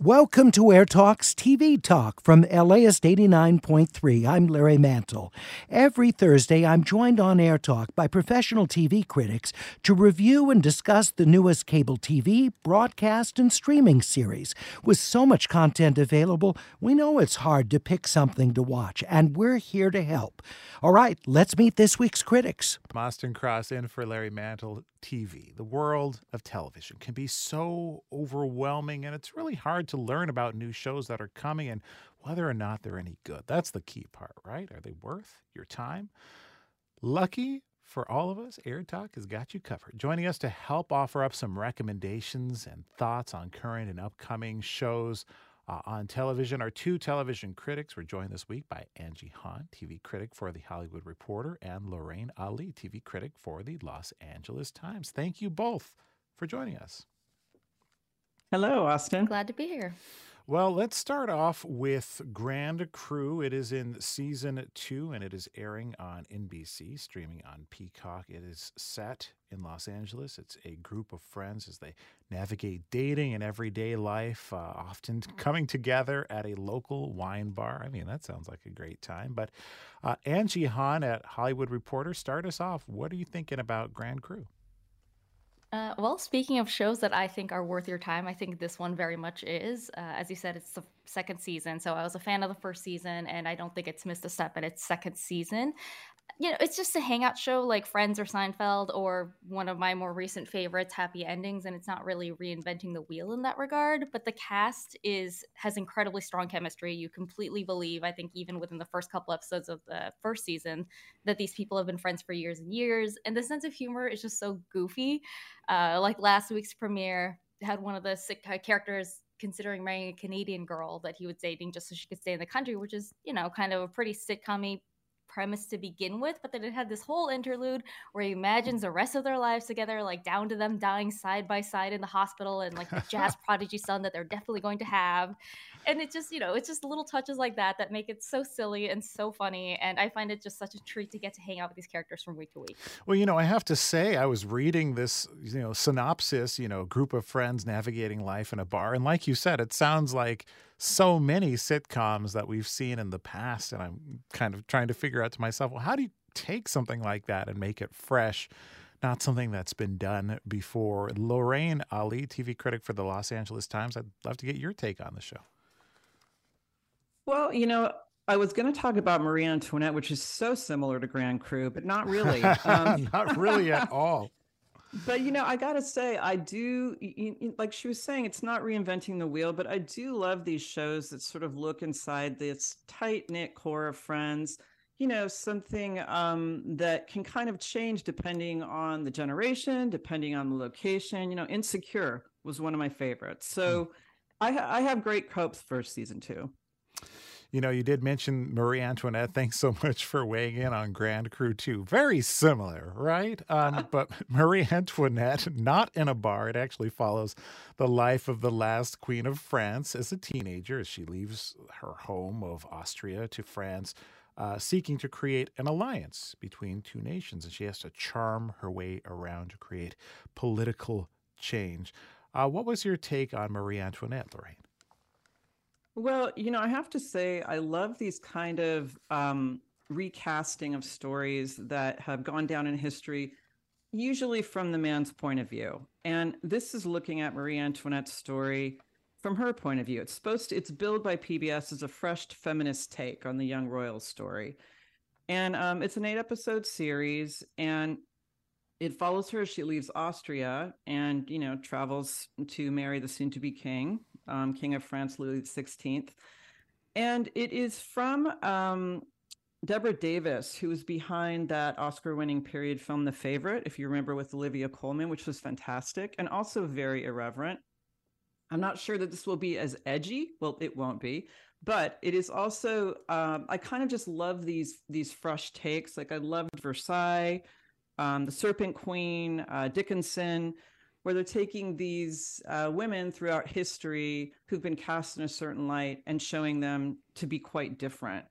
Welcome to Air Talks TV Talk from LAist 89.3. I'm Larry Mantle. Every Thursday, I'm joined on Air Talk by professional TV critics to review and discuss the newest cable TV, broadcast, and streaming series. With so much content available, we know it's hard to pick something to watch, and we're here to help. All right, let's meet this week's critics. Austin Cross in for Larry Mantle. TV, the world of television, can be so overwhelming, and it's really hard to learn about new shows that are coming and whether or not they're any good. That's the key part, right? Are they worth your time? Lucky for all of us, Air Talk has got you covered. Joining us to help offer up some recommendations and thoughts on current and upcoming shows uh, on television. Our two television critics were joined this week by Angie Han, TV critic for The Hollywood Reporter, and Lorraine Ali, TV critic for The Los Angeles Times. Thank you both for joining us. Hello, Austin. Glad to be here. Well, let's start off with Grand Crew. It is in season two and it is airing on NBC, streaming on Peacock. It is set in Los Angeles. It's a group of friends as they navigate dating and everyday life, uh, often coming together at a local wine bar. I mean, that sounds like a great time. But uh, Angie Han at Hollywood Reporter, start us off. What are you thinking about Grand Crew? Uh, well, speaking of shows that I think are worth your time, I think this one very much is. Uh, as you said, it's the second season. So I was a fan of the first season, and I don't think it's missed a step in its second season you know, it's just a hangout show like Friends or Seinfeld or one of my more recent favorites, Happy Endings, and it's not really reinventing the wheel in that regard. But the cast is has incredibly strong chemistry. You completely believe, I think, even within the first couple episodes of the first season, that these people have been friends for years and years. And the sense of humor is just so goofy. Uh, like last week's premiere had one of the sick characters considering marrying a Canadian girl that he was dating just so she could stay in the country, which is, you know, kind of a pretty sitcom premise to begin with, but then it had this whole interlude where he imagines the rest of their lives together, like down to them dying side by side in the hospital and like the jazz prodigy son that they're definitely going to have. And it just, you know, it's just little touches like that that make it so silly and so funny. And I find it just such a treat to get to hang out with these characters from week to week. Well, you know, I have to say, I was reading this, you know, synopsis, you know, group of friends navigating life in a bar. And like you said, it sounds like so many sitcoms that we've seen in the past. And I'm kind of trying to figure out to myself, well, how do you take something like that and make it fresh? Not something that's been done before. Lorraine Ali, TV critic for the Los Angeles Times, I'd love to get your take on the show. Well, you know, I was going to talk about Marie Antoinette, which is so similar to Grand Crew, but not really. Um, not really at all. But you know, I gotta say, I do you, you, like she was saying, it's not reinventing the wheel, but I do love these shows that sort of look inside this tight knit core of friends. You know, something um, that can kind of change depending on the generation, depending on the location. You know, Insecure was one of my favorites, so mm. I, I have great hopes for season two. You know, you did mention Marie Antoinette. Thanks so much for weighing in on Grand Crew too. Very similar, right? Um, but Marie Antoinette, not in a bar. It actually follows the life of the last Queen of France as a teenager as she leaves her home of Austria to France. Uh, seeking to create an alliance between two nations, and she has to charm her way around to create political change. Uh, what was your take on Marie Antoinette, Lorraine? Well, you know, I have to say, I love these kind of um, recasting of stories that have gone down in history, usually from the man's point of view. And this is looking at Marie Antoinette's story from her point of view. It's supposed to, it's billed by PBS as a fresh feminist take on the young royal story. And um, it's an eight episode series. And it follows her as she leaves Austria and, you know, travels to marry the soon to be king um, King of France Louis XVI. And it is from um, Deborah Davis, who was behind that Oscar winning period film, The Favorite, if you remember, with Olivia Colman, which was fantastic and also very irreverent. I'm not sure that this will be as edgy. Well, it won't be, but it is also. Um, I kind of just love these these fresh takes. Like I loved Versailles, um, the Serpent Queen, uh, Dickinson, where they're taking these uh, women throughout history who've been cast in a certain light and showing them to be quite different.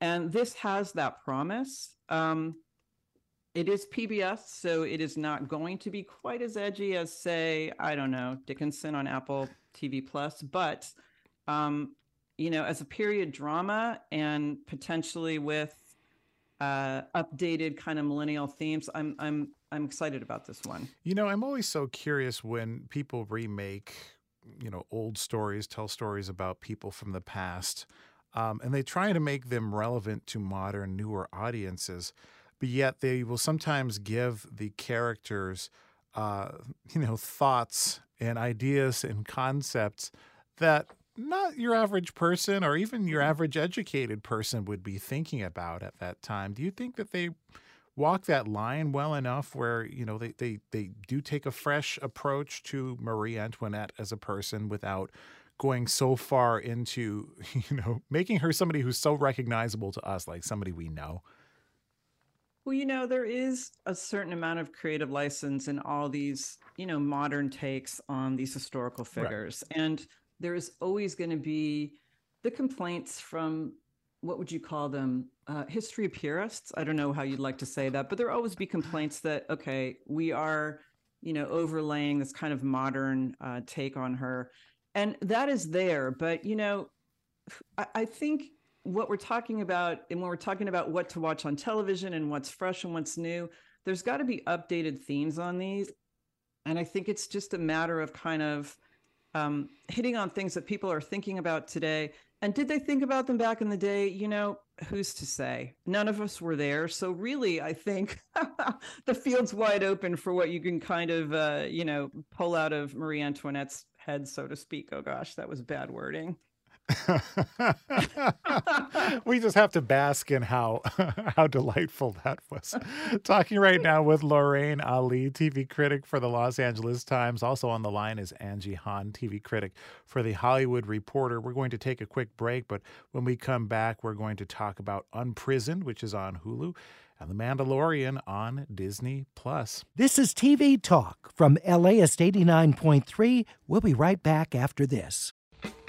And this has that promise. Um, it is PBS, so it is not going to be quite as edgy as, say, I don't know, Dickinson on Apple TV Plus, but um, you know, as a period drama and potentially with uh, updated kind of millennial themes, I'm I'm I'm excited about this one. You know, I'm always so curious when people remake, you know, old stories, tell stories about people from the past, um, and they try to make them relevant to modern, newer audiences but yet they will sometimes give the characters, uh, you know, thoughts and ideas and concepts that not your average person or even your average educated person would be thinking about at that time. Do you think that they walk that line well enough where, you know, they, they, they do take a fresh approach to Marie Antoinette as a person without going so far into, you know, making her somebody who's so recognizable to us, like somebody we know? Well, you know, there is a certain amount of creative license in all these, you know, modern takes on these historical figures. Right. And there's always going to be the complaints from what would you call them? Uh, history purists. I don't know how you'd like to say that, but there always be complaints that, okay, we are, you know, overlaying this kind of modern uh, take on her. And that is there. But, you know, I, I think what we're talking about and when we're talking about what to watch on television and what's fresh and what's new there's got to be updated themes on these and i think it's just a matter of kind of um, hitting on things that people are thinking about today and did they think about them back in the day? You know who's to say? None of us were there. So really i think the field's wide open for what you can kind of uh, you know pull out of marie antoinette's head so to speak. Oh gosh that was bad wording we just have to bask in how how delightful that was. Talking right now with Lorraine Ali, TV critic for the Los Angeles Times. Also on the line is Angie Han, TV critic for the Hollywood Reporter. We're going to take a quick break, but when we come back, we're going to talk about Unprisoned, which is on Hulu and The Mandalorian on Disney Plus. This is TV Talk from LAist 89.3. We'll be right back after this.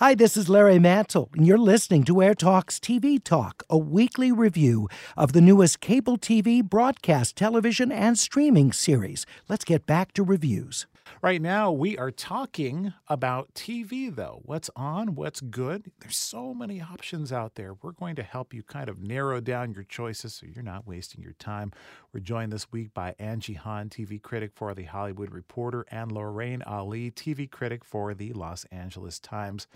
Hi, this is Larry Mantle, and you're listening to Air Talks TV Talk, a weekly review of the newest cable TV, broadcast television, and streaming series. Let's get back to reviews. Right now, we are talking about TV, though. What's on? What's good? There's so many options out there. We're going to help you kind of narrow down your choices so you're not wasting your time. We're joined this week by Angie Han, TV critic for The Hollywood Reporter, and Lorraine Ali, TV critic for The Los Angeles Times.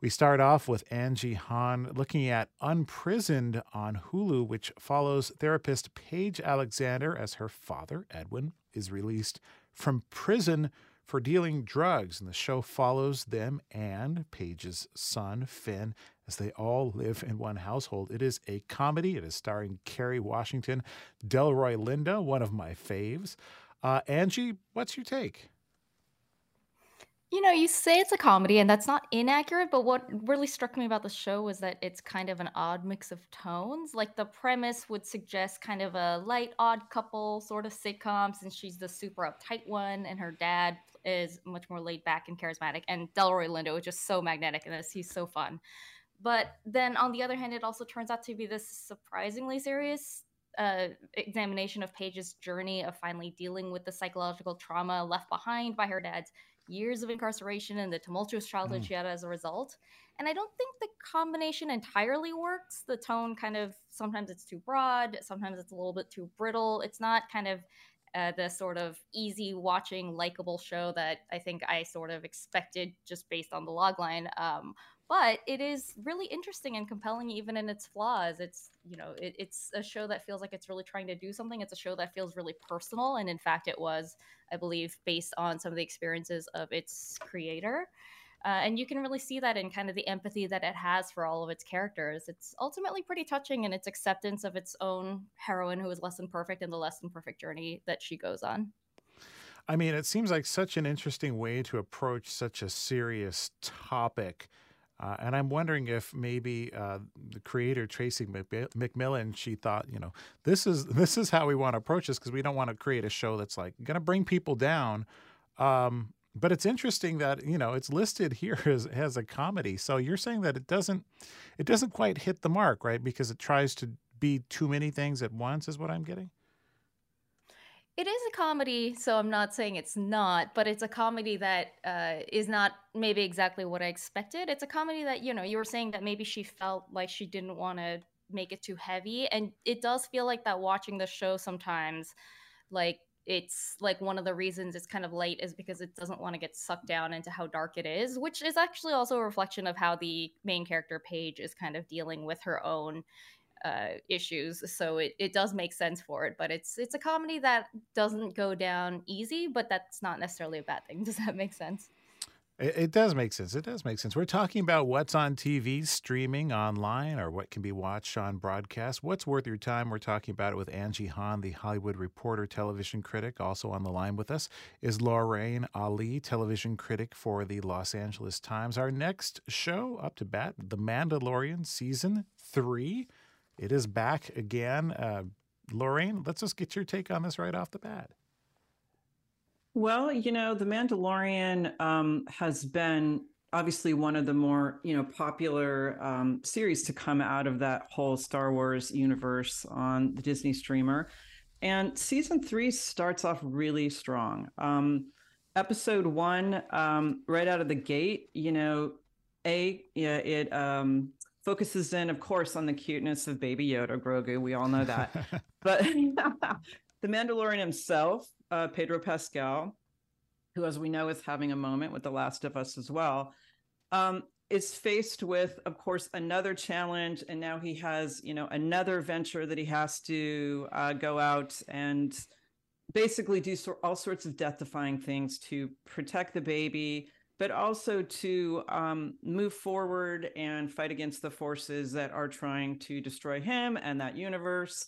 We start off with Angie Han looking at Unprisoned on Hulu, which follows therapist Paige Alexander as her father, Edwin, is released from prison for dealing drugs. And the show follows them and Paige's son, Finn, as they all live in one household. It is a comedy. It is starring Kerry Washington, Delroy Lindo, one of my faves. Uh, Angie, what's your take? You know, you say it's a comedy, and that's not inaccurate, but what really struck me about the show was that it's kind of an odd mix of tones. Like the premise would suggest kind of a light, odd couple sort of sitcom, since she's the super uptight one, and her dad is much more laid back and charismatic. And Delroy Lindo is just so magnetic in this. He's so fun. But then on the other hand, it also turns out to be this surprisingly serious uh, examination of Paige's journey of finally dealing with the psychological trauma left behind by her dad's years of incarceration and the tumultuous childhood mm. she had as a result. And I don't think the combination entirely works. The tone kind of sometimes it's too broad, sometimes it's a little bit too brittle. It's not kind of uh, the sort of easy watching, likable show that I think I sort of expected just based on the logline. Um, but it is really interesting and compelling even in its flaws it's you know it, it's a show that feels like it's really trying to do something it's a show that feels really personal and in fact it was i believe based on some of the experiences of its creator uh, and you can really see that in kind of the empathy that it has for all of its characters. It's ultimately pretty touching in its acceptance of its own heroine who is less than perfect and the less than perfect journey that she goes on. I mean, it seems like such an interesting way to approach such a serious topic uh, and I'm wondering if maybe uh, the creator Tracy McMillan, she thought, you know, this is this is how we want to approach this because we don't want to create a show that's like going to bring people down. Um, but it's interesting that you know it's listed here as as a comedy. So you're saying that it doesn't it doesn't quite hit the mark, right? Because it tries to be too many things at once, is what I'm getting. It is a comedy, so I'm not saying it's not, but it's a comedy that uh, is not maybe exactly what I expected. It's a comedy that, you know, you were saying that maybe she felt like she didn't want to make it too heavy. And it does feel like that watching the show sometimes, like, it's like one of the reasons it's kind of late is because it doesn't want to get sucked down into how dark it is, which is actually also a reflection of how the main character Paige is kind of dealing with her own uh, issues. So it, it does make sense for it, but it's it's a comedy that doesn't go down easy, but that's not necessarily a bad thing. Does that make sense? It, it does make sense. It does make sense. We're talking about what's on TV, streaming online, or what can be watched on broadcast. What's worth your time? We're talking about it with Angie Han, the Hollywood Reporter, television critic. Also on the line with us is Lorraine Ali, television critic for the Los Angeles Times. Our next show up to bat, The Mandalorian, season three. It is back again. Uh, Lorraine, let's just get your take on this right off the bat. Well, you know, The Mandalorian um, has been obviously one of the more you know popular um, series to come out of that whole Star Wars universe on the Disney streamer, and season three starts off really strong. Um, episode one, um, right out of the gate, you know, a yeah, it um, focuses in, of course, on the cuteness of Baby Yoda, Grogu. We all know that. but the Mandalorian himself, uh, Pedro Pascal, who, as we know, is having a moment with The Last of Us as well, um, is faced with, of course, another challenge. And now he has, you know, another venture that he has to uh, go out and basically do so- all sorts of death defying things to protect the baby but also to um, move forward and fight against the forces that are trying to destroy him and that universe.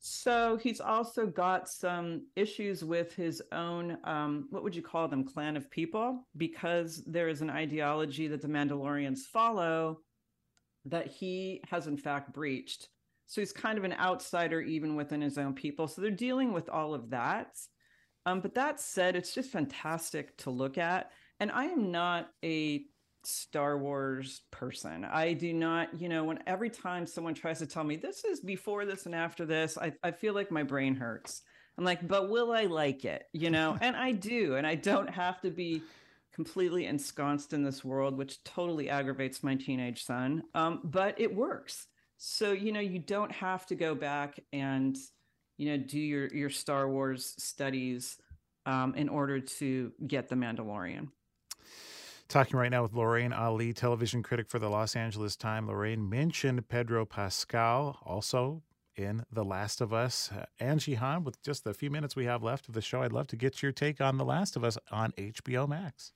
So he's also got some issues with his own, um, what would you call them, clan of people, because there is an ideology that the Mandalorians follow that he has in fact breached. So he's kind of an outsider even within his own people. So they're dealing with all of that. Um, but that said, it's just fantastic to look at and I am not a Star Wars person. I do not, you know, when every time someone tries to tell me this is before this and after this, I, I feel like my brain hurts. I'm like, but will I like it? You know, and I do. And I don't have to be completely ensconced in this world, which totally aggravates my teenage son. Um, but it works. So, you know, you don't have to go back and, you know, do your your Star Wars studies um, in order to get the Mandalorian. Talking right now with Lorraine Ali, television critic for the Los Angeles Times. Lorraine mentioned Pedro Pascal, also in The Last of Us. Uh, Angie Han, with just the few minutes we have left of the show, I'd love to get your take on The Last of Us on HBO Max.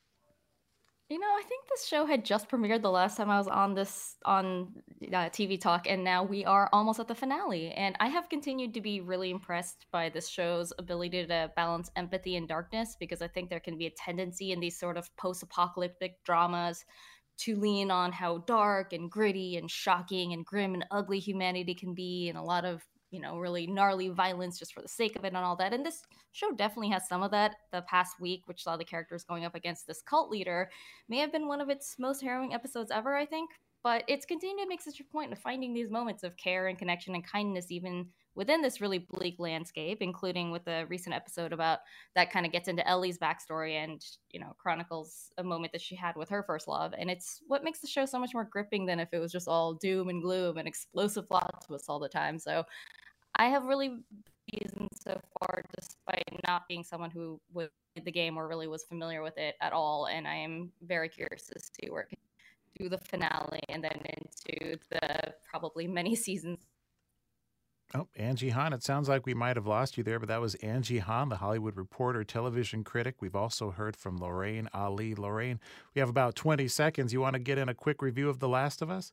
You know, I think this show had just premiered the last time I was on this on uh, TV Talk, and now we are almost at the finale. And I have continued to be really impressed by this show's ability to balance empathy and darkness, because I think there can be a tendency in these sort of post-apocalyptic dramas to lean on how dark and gritty and shocking and grim and ugly humanity can be, and a lot of you know, really gnarly violence just for the sake of it and all that. And this show definitely has some of that. The past week, which saw the characters going up against this cult leader, may have been one of its most harrowing episodes ever, I think. But it's continued to make such a point of finding these moments of care and connection and kindness, even within this really bleak landscape, including with a recent episode about that kind of gets into Ellie's backstory and, you know, chronicles a moment that she had with her first love. And it's what makes the show so much more gripping than if it was just all doom and gloom and explosive plot twists all the time. So I have really been so far, despite not being someone who would the game or really was familiar with it at all. And I am very curious to see where it can do the finale and then into the probably many seasons. Oh, Angie Han. It sounds like we might have lost you there, but that was Angie Han, the Hollywood reporter, television critic. We've also heard from Lorraine Ali. Lorraine, we have about 20 seconds. You want to get in a quick review of The Last of Us?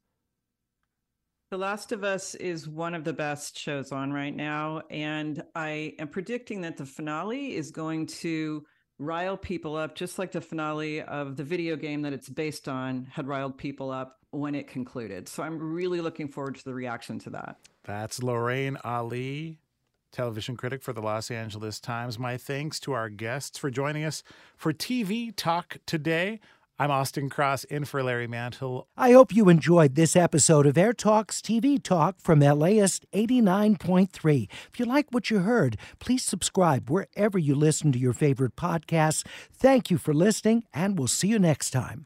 The Last of Us is one of the best shows on right now. And I am predicting that the finale is going to rile people up, just like the finale of the video game that it's based on had riled people up when it concluded. So I'm really looking forward to the reaction to that. That's Lorraine Ali, television critic for the Los Angeles Times. My thanks to our guests for joining us for TV Talk today. I'm Austin Cross in for Larry Mantle. I hope you enjoyed this episode of Air Talks TV Talk from LAist 89.3. If you like what you heard, please subscribe wherever you listen to your favorite podcasts. Thank you for listening, and we'll see you next time.